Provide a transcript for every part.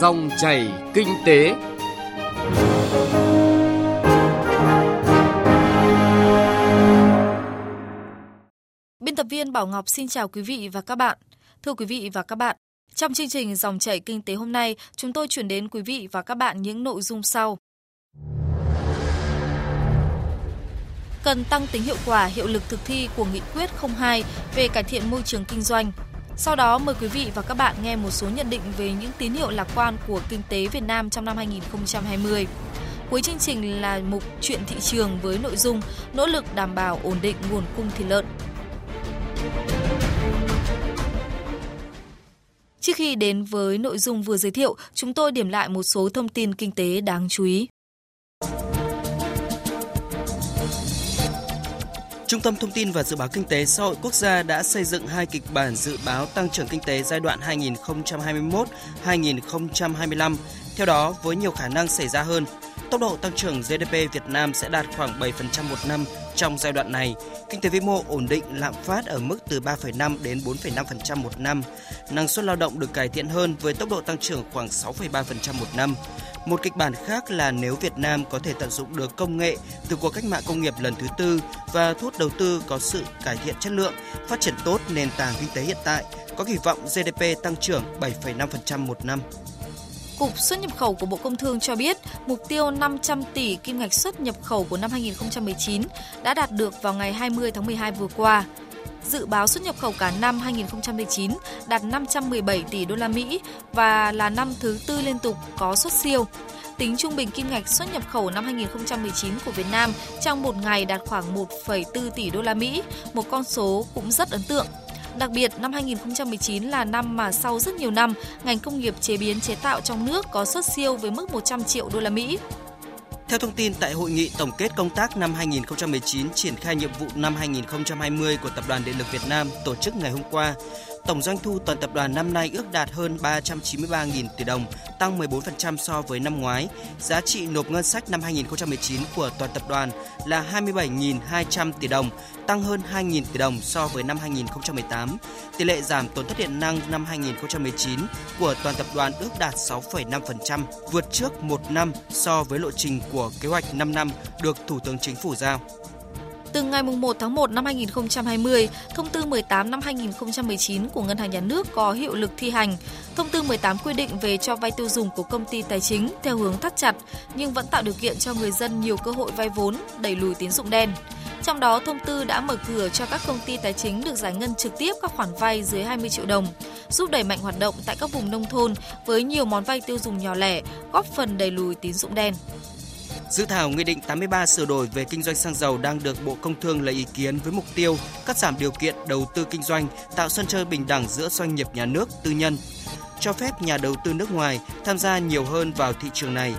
Dòng chảy kinh tế. Biên tập viên Bảo Ngọc xin chào quý vị và các bạn. Thưa quý vị và các bạn, trong chương trình Dòng chảy kinh tế hôm nay, chúng tôi chuyển đến quý vị và các bạn những nội dung sau. Cần tăng tính hiệu quả, hiệu lực thực thi của nghị quyết 02 về cải thiện môi trường kinh doanh. Sau đó mời quý vị và các bạn nghe một số nhận định về những tín hiệu lạc quan của kinh tế Việt Nam trong năm 2020. Cuối chương trình là mục chuyện thị trường với nội dung nỗ lực đảm bảo ổn định nguồn cung thịt lợn. Trước khi đến với nội dung vừa giới thiệu, chúng tôi điểm lại một số thông tin kinh tế đáng chú ý. Trung tâm Thông tin và Dự báo Kinh tế Xã hội Quốc gia đã xây dựng hai kịch bản dự báo tăng trưởng kinh tế giai đoạn 2021-2025. Theo đó, với nhiều khả năng xảy ra hơn, tốc độ tăng trưởng GDP Việt Nam sẽ đạt khoảng 7% một năm trong giai đoạn này. Kinh tế vĩ mô ổn định, lạm phát ở mức từ 3,5 đến 4,5% một năm. Năng suất lao động được cải thiện hơn với tốc độ tăng trưởng khoảng 6,3% một năm. Một kịch bản khác là nếu Việt Nam có thể tận dụng được công nghệ từ cuộc cách mạng công nghiệp lần thứ tư và thu hút đầu tư có sự cải thiện chất lượng, phát triển tốt nền tảng kinh tế hiện tại, có kỳ vọng GDP tăng trưởng 7,5% một năm. Cục xuất nhập khẩu của Bộ Công Thương cho biết mục tiêu 500 tỷ kim ngạch xuất nhập khẩu của năm 2019 đã đạt được vào ngày 20 tháng 12 vừa qua. Dự báo xuất nhập khẩu cả năm 2019 đạt 517 tỷ đô la Mỹ và là năm thứ tư liên tục có xuất siêu. Tính trung bình kim ngạch xuất nhập khẩu năm 2019 của Việt Nam trong một ngày đạt khoảng 1,4 tỷ đô la Mỹ, một con số cũng rất ấn tượng. Đặc biệt, năm 2019 là năm mà sau rất nhiều năm, ngành công nghiệp chế biến chế tạo trong nước có xuất siêu với mức 100 triệu đô la Mỹ. Theo thông tin tại hội nghị tổng kết công tác năm 2019 triển khai nhiệm vụ năm 2020 của Tập đoàn Điện lực Việt Nam tổ chức ngày hôm qua, Tổng doanh thu toàn tập đoàn năm nay ước đạt hơn 393.000 tỷ đồng, tăng 14% so với năm ngoái. Giá trị nộp ngân sách năm 2019 của toàn tập đoàn là 27.200 tỷ đồng, tăng hơn 2.000 tỷ đồng so với năm 2018. Tỷ lệ giảm tổn thất điện năng năm 2019 của toàn tập đoàn ước đạt 6,5%, vượt trước một năm so với lộ trình của kế hoạch 5 năm được Thủ tướng Chính phủ giao. Từ ngày 1 tháng 1 năm 2020, Thông tư 18 năm 2019 của Ngân hàng Nhà nước có hiệu lực thi hành. Thông tư 18 quy định về cho vay tiêu dùng của công ty tài chính theo hướng thắt chặt nhưng vẫn tạo điều kiện cho người dân nhiều cơ hội vay vốn, đẩy lùi tín dụng đen. Trong đó, thông tư đã mở cửa cho các công ty tài chính được giải ngân trực tiếp các khoản vay dưới 20 triệu đồng, giúp đẩy mạnh hoạt động tại các vùng nông thôn với nhiều món vay tiêu dùng nhỏ lẻ, góp phần đẩy lùi tín dụng đen. Dự thảo Nghị định 83 sửa đổi về kinh doanh xăng dầu đang được Bộ Công Thương lấy ý kiến với mục tiêu cắt giảm điều kiện đầu tư kinh doanh, tạo sân chơi bình đẳng giữa doanh nghiệp nhà nước, tư nhân, cho phép nhà đầu tư nước ngoài tham gia nhiều hơn vào thị trường này.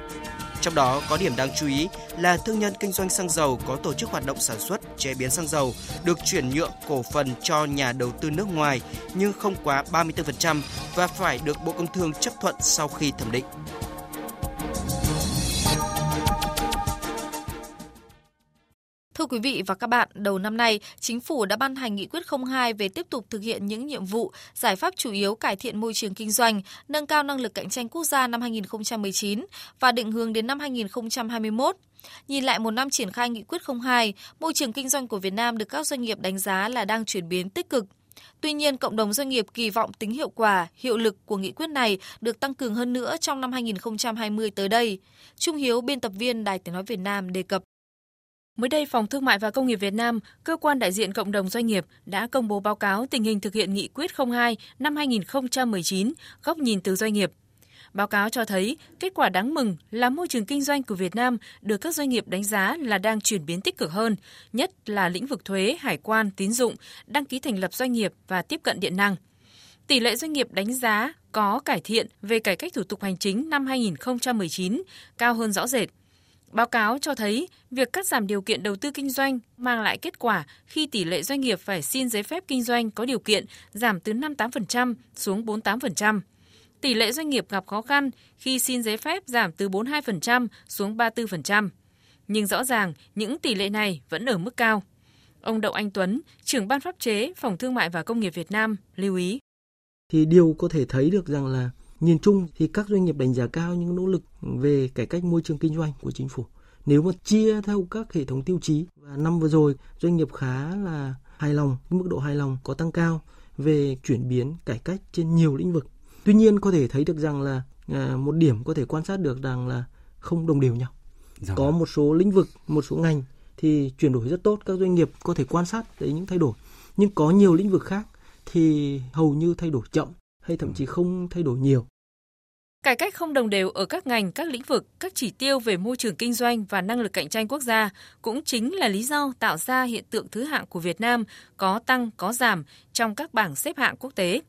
Trong đó có điểm đáng chú ý là thương nhân kinh doanh xăng dầu có tổ chức hoạt động sản xuất, chế biến xăng dầu được chuyển nhượng cổ phần cho nhà đầu tư nước ngoài nhưng không quá 34% và phải được Bộ Công Thương chấp thuận sau khi thẩm định. Thưa quý vị và các bạn, đầu năm nay, Chính phủ đã ban hành nghị quyết 02 về tiếp tục thực hiện những nhiệm vụ, giải pháp chủ yếu cải thiện môi trường kinh doanh, nâng cao năng lực cạnh tranh quốc gia năm 2019 và định hướng đến năm 2021. Nhìn lại một năm triển khai nghị quyết 02, môi trường kinh doanh của Việt Nam được các doanh nghiệp đánh giá là đang chuyển biến tích cực. Tuy nhiên, cộng đồng doanh nghiệp kỳ vọng tính hiệu quả, hiệu lực của nghị quyết này được tăng cường hơn nữa trong năm 2020 tới đây. Trung Hiếu, biên tập viên Đài Tiếng Nói Việt Nam đề cập. Mới đây, Phòng Thương mại và Công nghiệp Việt Nam, cơ quan đại diện cộng đồng doanh nghiệp đã công bố báo cáo tình hình thực hiện nghị quyết 02 năm 2019, góc nhìn từ doanh nghiệp. Báo cáo cho thấy kết quả đáng mừng là môi trường kinh doanh của Việt Nam được các doanh nghiệp đánh giá là đang chuyển biến tích cực hơn, nhất là lĩnh vực thuế, hải quan, tín dụng, đăng ký thành lập doanh nghiệp và tiếp cận điện năng. Tỷ lệ doanh nghiệp đánh giá có cải thiện về cải cách thủ tục hành chính năm 2019 cao hơn rõ rệt. Báo cáo cho thấy việc cắt giảm điều kiện đầu tư kinh doanh mang lại kết quả khi tỷ lệ doanh nghiệp phải xin giấy phép kinh doanh có điều kiện giảm từ 58% xuống 48%. Tỷ lệ doanh nghiệp gặp khó khăn khi xin giấy phép giảm từ 42% xuống 34%. Nhưng rõ ràng những tỷ lệ này vẫn ở mức cao. Ông Đậu Anh Tuấn, trưởng ban pháp chế Phòng Thương mại và Công nghiệp Việt Nam lưu ý. Thì điều có thể thấy được rằng là Nhìn chung thì các doanh nghiệp đánh giá cao những nỗ lực về cải cách môi trường kinh doanh của chính phủ. Nếu mà chia theo các hệ thống tiêu chí và năm vừa rồi doanh nghiệp khá là hài lòng, mức độ hài lòng có tăng cao về chuyển biến cải cách trên nhiều lĩnh vực. Tuy nhiên có thể thấy được rằng là à, một điểm có thể quan sát được rằng là không đồng đều nhau. Dạ. Có vâng. một số lĩnh vực, một số ngành thì chuyển đổi rất tốt, các doanh nghiệp có thể quan sát thấy những thay đổi. Nhưng có nhiều lĩnh vực khác thì hầu như thay đổi chậm hay thậm chí không thay đổi nhiều. Cải cách không đồng đều ở các ngành, các lĩnh vực, các chỉ tiêu về môi trường kinh doanh và năng lực cạnh tranh quốc gia cũng chính là lý do tạo ra hiện tượng thứ hạng của Việt Nam có tăng có giảm trong các bảng xếp hạng quốc tế.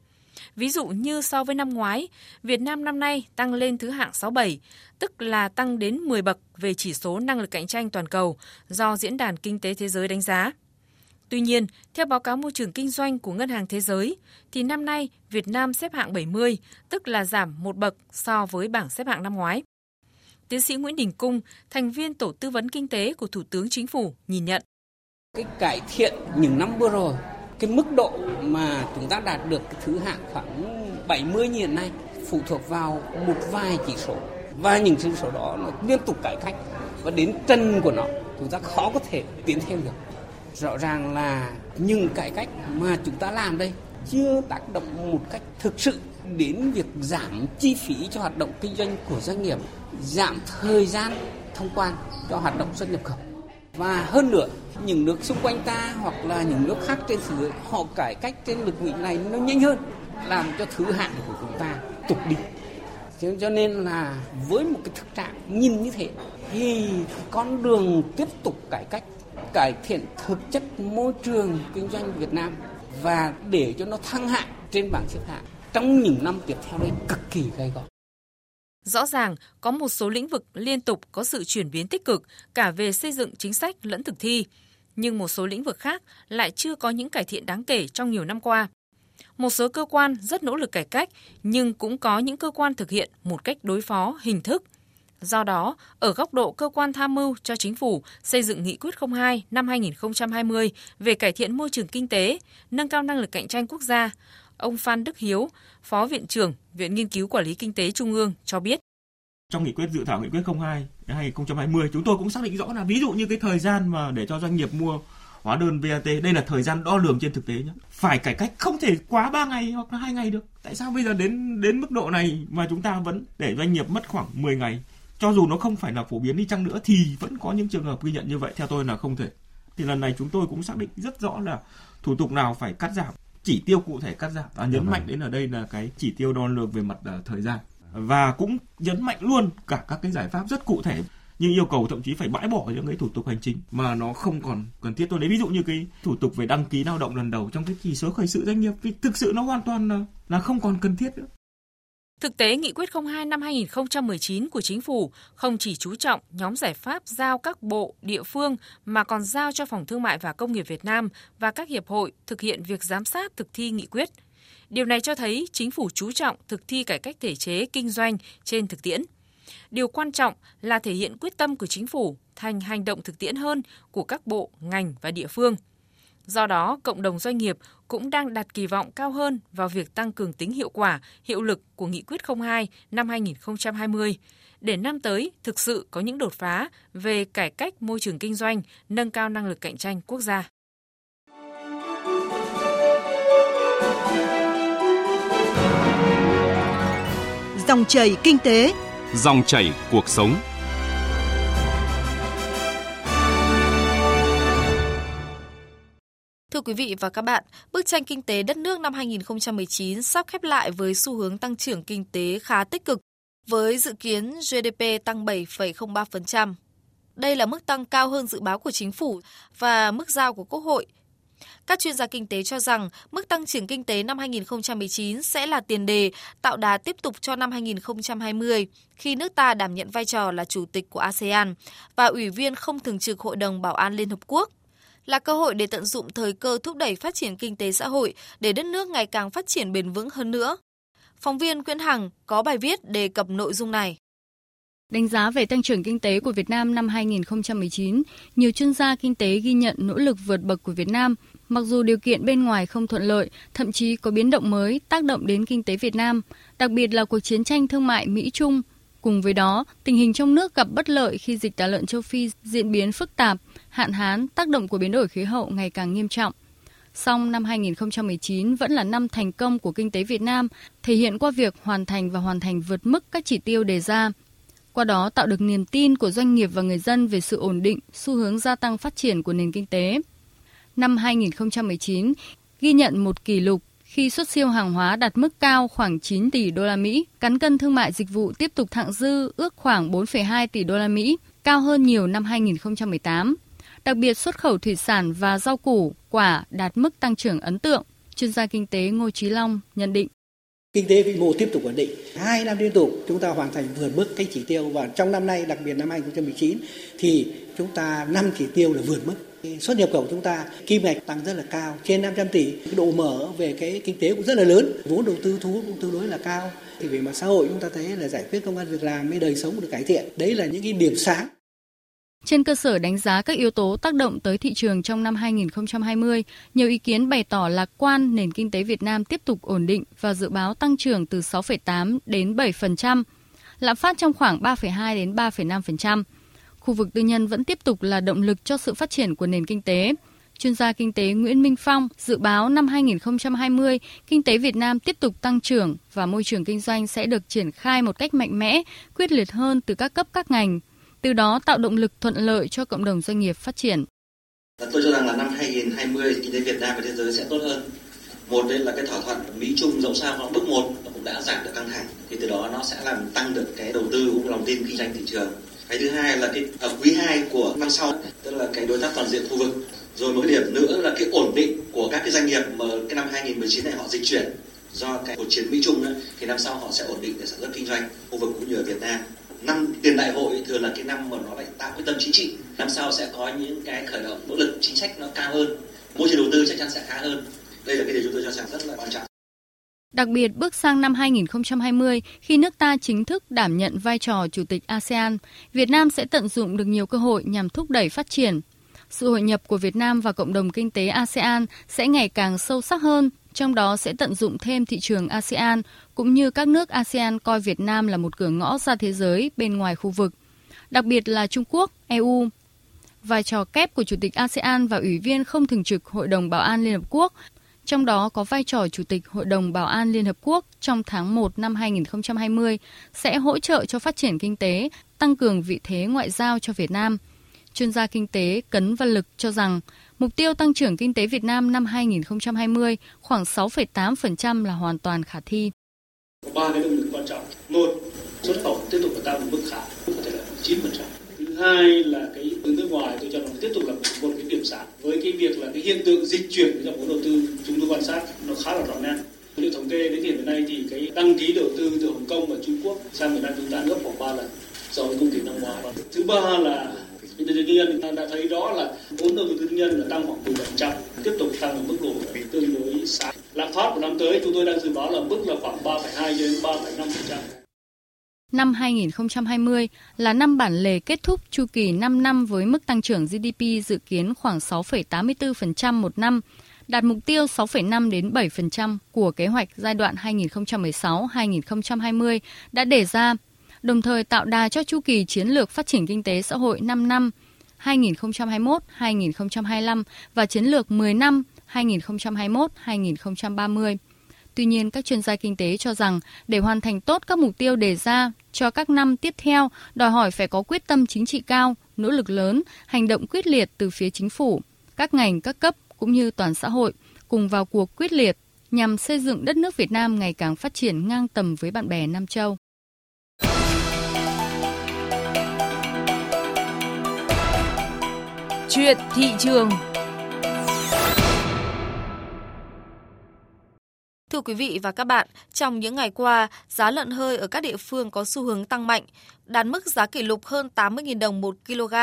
Ví dụ như so với năm ngoái, Việt Nam năm nay tăng lên thứ hạng 67, tức là tăng đến 10 bậc về chỉ số năng lực cạnh tranh toàn cầu do Diễn đàn Kinh tế Thế giới đánh giá. Tuy nhiên, theo báo cáo môi trường kinh doanh của Ngân hàng Thế giới, thì năm nay Việt Nam xếp hạng 70, tức là giảm một bậc so với bảng xếp hạng năm ngoái. Tiến sĩ Nguyễn Đình Cung, thành viên Tổ tư vấn kinh tế của Thủ tướng Chính phủ, nhìn nhận. Cái cải thiện những năm vừa rồi, cái mức độ mà chúng ta đạt được cái thứ hạng khoảng 70 như hiện nay phụ thuộc vào một vài chỉ số và những chỉ số đó nó liên tục cải cách và đến chân của nó chúng ta khó có thể tiến thêm được rõ ràng là những cải cách mà chúng ta làm đây chưa tác động một cách thực sự đến việc giảm chi phí cho hoạt động kinh doanh của doanh nghiệp, giảm thời gian thông quan cho hoạt động xuất nhập khẩu. Và hơn nữa, những nước xung quanh ta hoặc là những nước khác trên thế giới họ cải cách trên lĩnh vực này nó nhanh hơn, làm cho thứ hạng của chúng ta tụt đi. Cho nên là với một cái thực trạng nhìn như thế thì con đường tiếp tục cải cách cải thiện thực chất môi trường kinh doanh Việt Nam và để cho nó thăng hạng trên bảng xếp hạng trong những năm tiếp theo đây cực kỳ gay go. Rõ ràng có một số lĩnh vực liên tục có sự chuyển biến tích cực cả về xây dựng chính sách lẫn thực thi, nhưng một số lĩnh vực khác lại chưa có những cải thiện đáng kể trong nhiều năm qua. Một số cơ quan rất nỗ lực cải cách nhưng cũng có những cơ quan thực hiện một cách đối phó hình thức Do đó, ở góc độ cơ quan tham mưu cho chính phủ xây dựng nghị quyết 02 năm 2020 về cải thiện môi trường kinh tế, nâng cao năng lực cạnh tranh quốc gia, ông Phan Đức Hiếu, Phó Viện trưởng Viện Nghiên cứu Quản lý Kinh tế Trung ương cho biết. Trong nghị quyết dự thảo nghị quyết 02 2020 chúng tôi cũng xác định rõ là ví dụ như cái thời gian mà để cho doanh nghiệp mua hóa đơn VAT đây là thời gian đo lường trên thực tế nhé phải cải cách không thể quá 3 ngày hoặc là hai ngày được. Tại sao bây giờ đến đến mức độ này mà chúng ta vẫn để doanh nghiệp mất khoảng 10 ngày? Cho dù nó không phải là phổ biến đi chăng nữa thì vẫn có những trường hợp ghi nhận như vậy theo tôi là không thể. Thì lần này chúng tôi cũng xác định rất rõ là thủ tục nào phải cắt giảm chỉ tiêu cụ thể cắt giảm. Và nhấn dạ mạnh vâng. đến ở đây là cái chỉ tiêu đo lường về mặt uh, thời gian. Và cũng nhấn mạnh luôn cả các cái giải pháp rất cụ thể nhưng yêu cầu thậm chí phải bãi bỏ những cái thủ tục hành chính mà nó không còn cần thiết tôi lấy ví dụ như cái thủ tục về đăng ký lao động lần đầu trong cái chỉ số khởi sự doanh nghiệp vì thực sự nó hoàn toàn là, là không còn cần thiết nữa Thực tế, Nghị quyết 02 năm 2019 của Chính phủ không chỉ chú trọng nhóm giải pháp giao các bộ, địa phương mà còn giao cho Phòng Thương mại và Công nghiệp Việt Nam và các hiệp hội thực hiện việc giám sát thực thi nghị quyết. Điều này cho thấy chính phủ chú trọng thực thi cải cách thể chế kinh doanh trên thực tiễn. Điều quan trọng là thể hiện quyết tâm của chính phủ thành hành động thực tiễn hơn của các bộ, ngành và địa phương – Do đó, cộng đồng doanh nghiệp cũng đang đặt kỳ vọng cao hơn vào việc tăng cường tính hiệu quả, hiệu lực của Nghị quyết 02 năm 2020 để năm tới thực sự có những đột phá về cải cách môi trường kinh doanh, nâng cao năng lực cạnh tranh quốc gia. Dòng chảy kinh tế, dòng chảy cuộc sống. Thưa quý vị và các bạn, bức tranh kinh tế đất nước năm 2019 sắp khép lại với xu hướng tăng trưởng kinh tế khá tích cực, với dự kiến GDP tăng 7,03%. Đây là mức tăng cao hơn dự báo của chính phủ và mức giao của Quốc hội. Các chuyên gia kinh tế cho rằng mức tăng trưởng kinh tế năm 2019 sẽ là tiền đề tạo đà tiếp tục cho năm 2020 khi nước ta đảm nhận vai trò là chủ tịch của ASEAN và ủy viên không thường trực Hội đồng Bảo an Liên Hợp Quốc là cơ hội để tận dụng thời cơ thúc đẩy phát triển kinh tế xã hội để đất nước ngày càng phát triển bền vững hơn nữa. Phóng viên Nguyễn Hằng có bài viết đề cập nội dung này. Đánh giá về tăng trưởng kinh tế của Việt Nam năm 2019, nhiều chuyên gia kinh tế ghi nhận nỗ lực vượt bậc của Việt Nam, mặc dù điều kiện bên ngoài không thuận lợi, thậm chí có biến động mới tác động đến kinh tế Việt Nam. đặc biệt là cuộc chiến tranh thương mại Mỹ-Trung. Cùng với đó, tình hình trong nước gặp bất lợi khi dịch tả lợn châu Phi diễn biến phức tạp, hạn hán, tác động của biến đổi khí hậu ngày càng nghiêm trọng. Song năm 2019 vẫn là năm thành công của kinh tế Việt Nam, thể hiện qua việc hoàn thành và hoàn thành vượt mức các chỉ tiêu đề ra. Qua đó tạo được niềm tin của doanh nghiệp và người dân về sự ổn định, xu hướng gia tăng phát triển của nền kinh tế. Năm 2019 ghi nhận một kỷ lục khi xuất siêu hàng hóa đạt mức cao khoảng 9 tỷ đô la Mỹ, cán cân thương mại dịch vụ tiếp tục thặng dư ước khoảng 4,2 tỷ đô la Mỹ, cao hơn nhiều năm 2018. Đặc biệt xuất khẩu thủy sản và rau củ, quả đạt mức tăng trưởng ấn tượng. Chuyên gia kinh tế Ngô Chí Long nhận định. Kinh tế vĩ mô tiếp tục ổn định. Hai năm liên tục chúng ta hoàn thành vượt mức cái chỉ tiêu và trong năm nay, đặc biệt năm 2019 thì chúng ta năm chỉ tiêu là vượt mức. Xuất nhập khẩu chúng ta kim ngạch tăng rất là cao trên 500 tỷ. Cái độ mở về cái kinh tế cũng rất là lớn vốn đầu tư thu hút cũng tương đối là cao. Thì về mặt xã hội chúng ta thấy là giải quyết công an việc làm mới đời sống được cải thiện. Đấy là những cái điểm sáng trên cơ sở đánh giá các yếu tố tác động tới thị trường trong năm 2020, nhiều ý kiến bày tỏ lạc quan nền kinh tế Việt Nam tiếp tục ổn định và dự báo tăng trưởng từ 6,8 đến 7%, lạm phát trong khoảng 3,2 đến 3,5%. Khu vực tư nhân vẫn tiếp tục là động lực cho sự phát triển của nền kinh tế. Chuyên gia kinh tế Nguyễn Minh Phong dự báo năm 2020, kinh tế Việt Nam tiếp tục tăng trưởng và môi trường kinh doanh sẽ được triển khai một cách mạnh mẽ, quyết liệt hơn từ các cấp các ngành, từ đó tạo động lực thuận lợi cho cộng đồng doanh nghiệp phát triển. Tôi cho rằng là năm 2020 kinh tế Việt Nam và thế giới sẽ tốt hơn. Một đây là cái thỏa thuận Mỹ Trung dẫu sao nó bước một nó cũng đã giảm được căng thẳng thì từ đó nó sẽ làm tăng được cái đầu tư cũng lòng tin kinh doanh thị trường. Cái thứ hai là cái ở quý 2 của năm sau tức là cái đối tác toàn diện khu vực. Rồi một điểm nữa là cái ổn định của các cái doanh nghiệp mà cái năm 2019 này họ dịch chuyển do cái cuộc chiến Mỹ Trung ấy, thì năm sau họ sẽ ổn định để sản xuất kinh doanh khu vực cũng như ở Việt Nam năm tiền đại hội thường là cái năm mà nó lại tạo quyết tâm chính trị. Năm sau sẽ có những cái khởi động nỗ lực chính sách nó cao hơn. Môi trường đầu tư chắc chắn sẽ khá hơn. Đây là cái điều chúng tôi cho rằng rất là quan trọng. Đặc biệt bước sang năm 2020, khi nước ta chính thức đảm nhận vai trò chủ tịch ASEAN, Việt Nam sẽ tận dụng được nhiều cơ hội nhằm thúc đẩy phát triển. Sự hội nhập của Việt Nam và cộng đồng kinh tế ASEAN sẽ ngày càng sâu sắc hơn, trong đó sẽ tận dụng thêm thị trường ASEAN cũng như các nước ASEAN coi Việt Nam là một cửa ngõ ra thế giới bên ngoài khu vực, đặc biệt là Trung Quốc, EU. Vai trò kép của Chủ tịch ASEAN và Ủy viên không thường trực Hội đồng Bảo an Liên Hợp Quốc, trong đó có vai trò Chủ tịch Hội đồng Bảo an Liên Hợp Quốc trong tháng 1 năm 2020, sẽ hỗ trợ cho phát triển kinh tế, tăng cường vị thế ngoại giao cho Việt Nam. Chuyên gia kinh tế Cấn Văn Lực cho rằng, mục tiêu tăng trưởng kinh tế Việt Nam năm 2020 khoảng 6,8% là hoàn toàn khả thi. Có ba cái động lực quan trọng. Một, xuất khẩu tiếp tục tăng một mức khá, có thể là chín phần trăm. Thứ hai là cái từ nước ngoài tôi cho rằng tiếp tục là một cái điểm sáng với cái việc là cái hiện tượng dịch chuyển trong vốn đầu tư chúng tôi quan sát nó khá là rõ nét. Liệu thống kê đến hiện nay thì cái đăng ký đầu tư từ Hồng Kông và Trung Quốc sang Việt Nam chúng ta gấp khoảng 3 lần so với cùng kỳ năm ngoái. Thứ ba là tư nhân ta đã thấy đó là vốn đầu tư tư nhân là tăng khoảng 10%, tiếp tục tăng ở mức độ tương đối sáng. Lạm phát của năm tới chúng tôi đang dự báo là mức là khoảng 3,2 đến 3,5%. Năm 2020 là năm bản lề kết thúc chu kỳ 5 năm với mức tăng trưởng GDP dự kiến khoảng 6,84% một năm, đạt mục tiêu 6,5 đến 7% của kế hoạch giai đoạn 2016-2020 đã đề ra, đồng thời tạo đà cho chu kỳ chiến lược phát triển kinh tế xã hội 5 năm 2021-2025 và chiến lược 10 năm 2021-2030. Tuy nhiên, các chuyên gia kinh tế cho rằng để hoàn thành tốt các mục tiêu đề ra cho các năm tiếp theo, đòi hỏi phải có quyết tâm chính trị cao, nỗ lực lớn, hành động quyết liệt từ phía chính phủ, các ngành, các cấp cũng như toàn xã hội cùng vào cuộc quyết liệt nhằm xây dựng đất nước Việt Nam ngày càng phát triển ngang tầm với bạn bè Nam Châu. Chuyện thị trường Thưa quý vị và các bạn, trong những ngày qua, giá lợn hơi ở các địa phương có xu hướng tăng mạnh, đạt mức giá kỷ lục hơn 80.000 đồng một kg,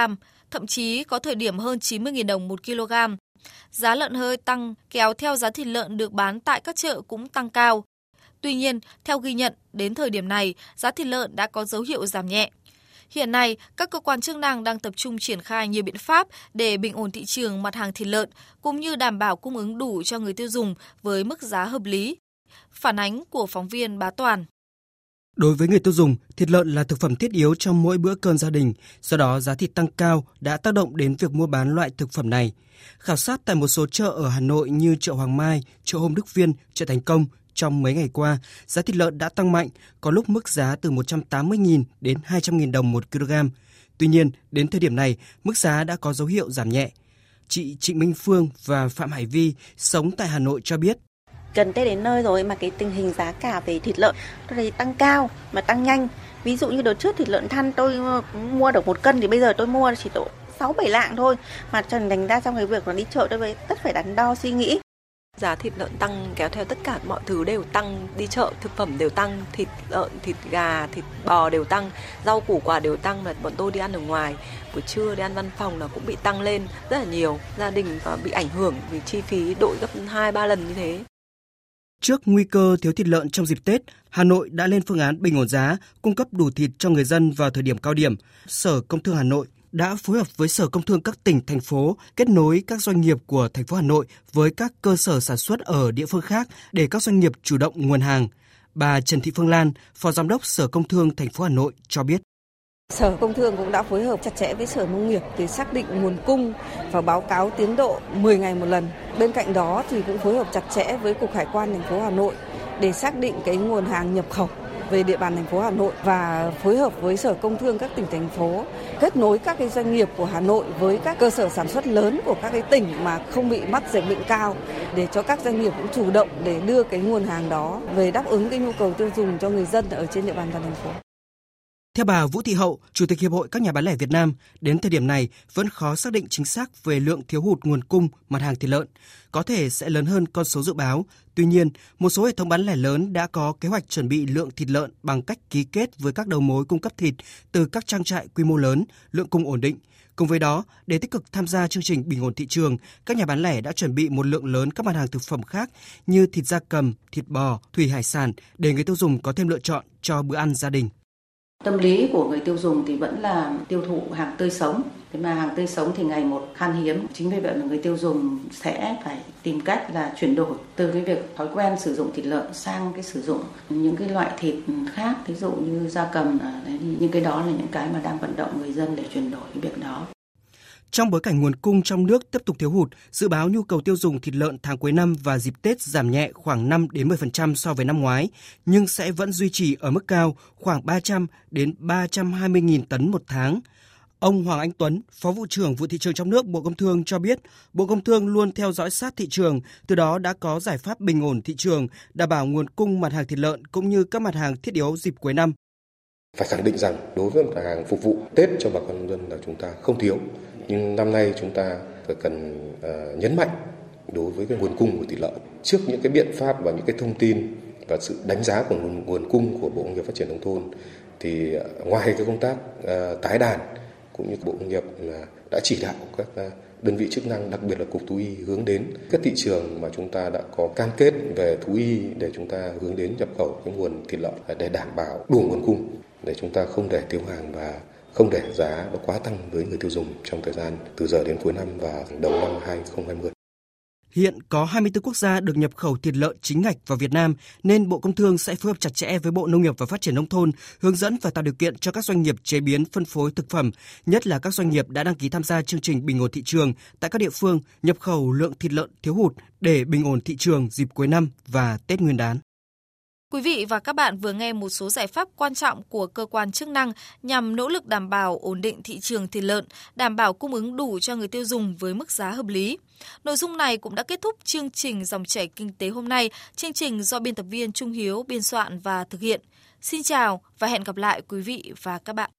thậm chí có thời điểm hơn 90.000 đồng một kg. Giá lợn hơi tăng kéo theo giá thịt lợn được bán tại các chợ cũng tăng cao. Tuy nhiên, theo ghi nhận, đến thời điểm này, giá thịt lợn đã có dấu hiệu giảm nhẹ. Hiện nay, các cơ quan chức năng đang tập trung triển khai nhiều biện pháp để bình ổn thị trường mặt hàng thịt lợn cũng như đảm bảo cung ứng đủ cho người tiêu dùng với mức giá hợp lý. Phản ánh của phóng viên Bá Toàn Đối với người tiêu dùng, thịt lợn là thực phẩm thiết yếu trong mỗi bữa cơm gia đình, do đó giá thịt tăng cao đã tác động đến việc mua bán loại thực phẩm này. Khảo sát tại một số chợ ở Hà Nội như chợ Hoàng Mai, chợ Hôm Đức Viên, chợ Thành Công, trong mấy ngày qua, giá thịt lợn đã tăng mạnh, có lúc mức giá từ 180.000 đến 200.000 đồng một kg. Tuy nhiên, đến thời điểm này, mức giá đã có dấu hiệu giảm nhẹ. Chị Trịnh Minh Phương và Phạm Hải Vi sống tại Hà Nội cho biết, gần Tết đến nơi rồi mà cái tình hình giá cả về thịt lợn tôi tăng cao mà tăng nhanh. Ví dụ như đợt trước thịt lợn thăn tôi mua được một cân thì bây giờ tôi mua chỉ độ 6 7 lạng thôi. Mà trần đánh ra trong cái việc là đi chợ tôi tất phải đắn đo suy nghĩ. Giá thịt lợn tăng kéo theo tất cả mọi thứ đều tăng, đi chợ thực phẩm đều tăng, thịt lợn, thịt gà, thịt bò đều tăng, rau củ quả đều tăng mà bọn tôi đi ăn ở ngoài, buổi trưa đi ăn văn phòng là cũng bị tăng lên rất là nhiều. Gia đình bị ảnh hưởng vì chi phí đội gấp 2 3 lần như thế. Trước nguy cơ thiếu thịt lợn trong dịp Tết, Hà Nội đã lên phương án bình ổn giá, cung cấp đủ thịt cho người dân vào thời điểm cao điểm. Sở Công Thương Hà Nội đã phối hợp với Sở Công Thương các tỉnh, thành phố kết nối các doanh nghiệp của thành phố Hà Nội với các cơ sở sản xuất ở địa phương khác để các doanh nghiệp chủ động nguồn hàng. Bà Trần Thị Phương Lan, Phó Giám đốc Sở Công Thương thành phố Hà Nội cho biết. Sở Công Thương cũng đã phối hợp chặt chẽ với Sở Nông nghiệp để xác định nguồn cung và báo cáo tiến độ 10 ngày một lần. Bên cạnh đó thì cũng phối hợp chặt chẽ với Cục Hải quan thành phố Hà Nội để xác định cái nguồn hàng nhập khẩu về địa bàn thành phố Hà Nội và phối hợp với Sở Công Thương các tỉnh, thành phố kết nối các cái doanh nghiệp của Hà Nội với các cơ sở sản xuất lớn của các cái tỉnh mà không bị mắc dịch bệnh cao để cho các doanh nghiệp cũng chủ động để đưa cái nguồn hàng đó về đáp ứng cái nhu cầu tiêu dùng cho người dân ở trên địa bàn toàn thành phố. Theo bà Vũ Thị Hậu, Chủ tịch Hiệp hội các nhà bán lẻ Việt Nam, đến thời điểm này vẫn khó xác định chính xác về lượng thiếu hụt nguồn cung mặt hàng thịt lợn, có thể sẽ lớn hơn con số dự báo. Tuy nhiên, một số hệ thống bán lẻ lớn đã có kế hoạch chuẩn bị lượng thịt lợn bằng cách ký kết với các đầu mối cung cấp thịt từ các trang trại quy mô lớn, lượng cung ổn định. Cùng với đó, để tích cực tham gia chương trình bình ổn thị trường, các nhà bán lẻ đã chuẩn bị một lượng lớn các mặt hàng thực phẩm khác như thịt da cầm, thịt bò, thủy hải sản để người tiêu dùng có thêm lựa chọn cho bữa ăn gia đình. Tâm lý của người tiêu dùng thì vẫn là tiêu thụ hàng tươi sống. Thế mà hàng tươi sống thì ngày một khan hiếm. Chính vì vậy mà người tiêu dùng sẽ phải tìm cách là chuyển đổi từ cái việc thói quen sử dụng thịt lợn sang cái sử dụng những cái loại thịt khác, ví dụ như da cầm. À, những cái đó là những cái mà đang vận động người dân để chuyển đổi cái việc đó. Trong bối cảnh nguồn cung trong nước tiếp tục thiếu hụt, dự báo nhu cầu tiêu dùng thịt lợn tháng cuối năm và dịp Tết giảm nhẹ khoảng 5 đến 10% so với năm ngoái, nhưng sẽ vẫn duy trì ở mức cao khoảng 300 đến 320 nghìn tấn một tháng. Ông Hoàng Anh Tuấn, Phó vụ trưởng vụ thị trường trong nước Bộ Công Thương cho biết, Bộ Công Thương luôn theo dõi sát thị trường, từ đó đã có giải pháp bình ổn thị trường, đảm bảo nguồn cung mặt hàng thịt lợn cũng như các mặt hàng thiết yếu dịp cuối năm. Phải khẳng định rằng đối với mặt hàng phục vụ Tết cho bà con dân là chúng ta không thiếu nhưng năm nay chúng ta cần uh, nhấn mạnh đối với cái nguồn cung của thịt lợn. Trước những cái biện pháp và những cái thông tin và sự đánh giá của nguồn, nguồn cung của Bộ Nông nghiệp Phát triển nông thôn thì uh, ngoài cái công tác uh, tái đàn cũng như Bộ Nông nghiệp là đã chỉ đạo các uh, đơn vị chức năng đặc biệt là cục thú y hướng đến các thị trường mà chúng ta đã có cam kết về thú y để chúng ta hướng đến nhập khẩu cái nguồn thịt lợn để đảm bảo đủ nguồn cung để chúng ta không để thiếu hàng và không để giá nó quá tăng với người tiêu dùng trong thời gian từ giờ đến cuối năm và đầu năm 2020. Hiện có 24 quốc gia được nhập khẩu thịt lợn chính ngạch vào Việt Nam nên Bộ Công Thương sẽ phối hợp chặt chẽ với Bộ Nông nghiệp và Phát triển nông thôn hướng dẫn và tạo điều kiện cho các doanh nghiệp chế biến phân phối thực phẩm, nhất là các doanh nghiệp đã đăng ký tham gia chương trình bình ổn thị trường tại các địa phương nhập khẩu lượng thịt lợn thiếu hụt để bình ổn thị trường dịp cuối năm và Tết Nguyên đán. Quý vị và các bạn vừa nghe một số giải pháp quan trọng của cơ quan chức năng nhằm nỗ lực đảm bảo ổn định thị trường thịt lợn, đảm bảo cung ứng đủ cho người tiêu dùng với mức giá hợp lý. Nội dung này cũng đã kết thúc chương trình Dòng chảy kinh tế hôm nay, chương trình do biên tập viên Trung Hiếu biên soạn và thực hiện. Xin chào và hẹn gặp lại quý vị và các bạn.